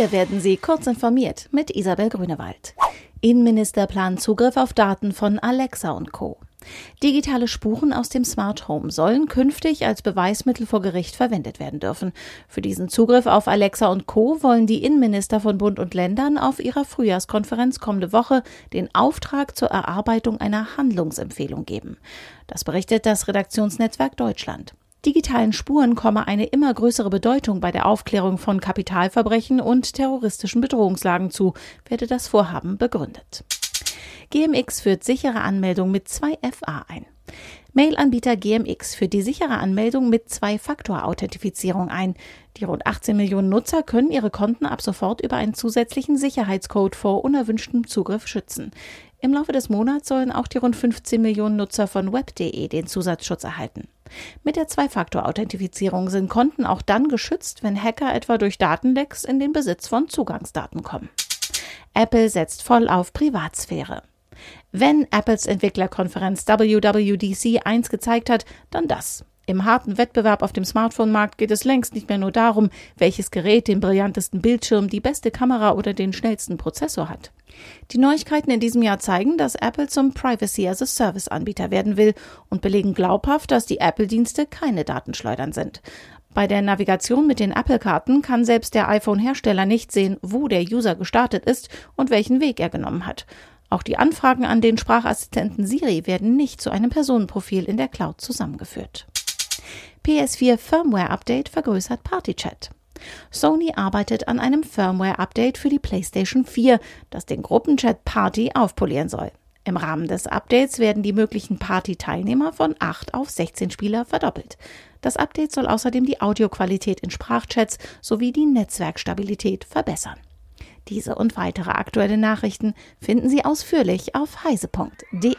Hier werden Sie kurz informiert mit Isabel Grünewald. Innenminister plant Zugriff auf Daten von Alexa und Co. Digitale Spuren aus dem Smart Home sollen künftig als Beweismittel vor Gericht verwendet werden dürfen. Für diesen Zugriff auf Alexa und Co. wollen die Innenminister von Bund und Ländern auf ihrer Frühjahrskonferenz kommende Woche den Auftrag zur Erarbeitung einer Handlungsempfehlung geben. Das berichtet das Redaktionsnetzwerk Deutschland. Digitalen Spuren komme eine immer größere Bedeutung bei der Aufklärung von Kapitalverbrechen und terroristischen Bedrohungslagen zu, werde das Vorhaben begründet. GMX führt sichere Anmeldung mit 2FA ein. Mail-Anbieter GMX führt die sichere Anmeldung mit Zwei-Faktor-Authentifizierung ein. Die rund 18 Millionen Nutzer können ihre Konten ab sofort über einen zusätzlichen Sicherheitscode vor unerwünschtem Zugriff schützen. Im Laufe des Monats sollen auch die rund 15 Millionen Nutzer von web.de den Zusatzschutz erhalten. Mit der Zwei-Faktor-Authentifizierung sind Konten auch dann geschützt, wenn Hacker etwa durch Datenlecks in den Besitz von Zugangsdaten kommen. Apple setzt voll auf Privatsphäre. Wenn Apples Entwicklerkonferenz WWDC eins gezeigt hat, dann das. Im harten Wettbewerb auf dem Smartphone-Markt geht es längst nicht mehr nur darum, welches Gerät den brillantesten Bildschirm, die beste Kamera oder den schnellsten Prozessor hat. Die Neuigkeiten in diesem Jahr zeigen, dass Apple zum Privacy as a Service Anbieter werden will und belegen glaubhaft, dass die Apple-Dienste keine Datenschleudern sind. Bei der Navigation mit den Apple-Karten kann selbst der iPhone-Hersteller nicht sehen, wo der User gestartet ist und welchen Weg er genommen hat. Auch die Anfragen an den Sprachassistenten Siri werden nicht zu einem Personenprofil in der Cloud zusammengeführt. PS4 Firmware Update vergrößert PartyChat. Sony arbeitet an einem Firmware-Update für die PlayStation 4, das den Gruppenchat Party aufpolieren soll. Im Rahmen des Updates werden die möglichen Party-Teilnehmer von 8 auf 16 Spieler verdoppelt. Das Update soll außerdem die Audioqualität in Sprachchats sowie die Netzwerkstabilität verbessern. Diese und weitere aktuelle Nachrichten finden Sie ausführlich auf heise.de.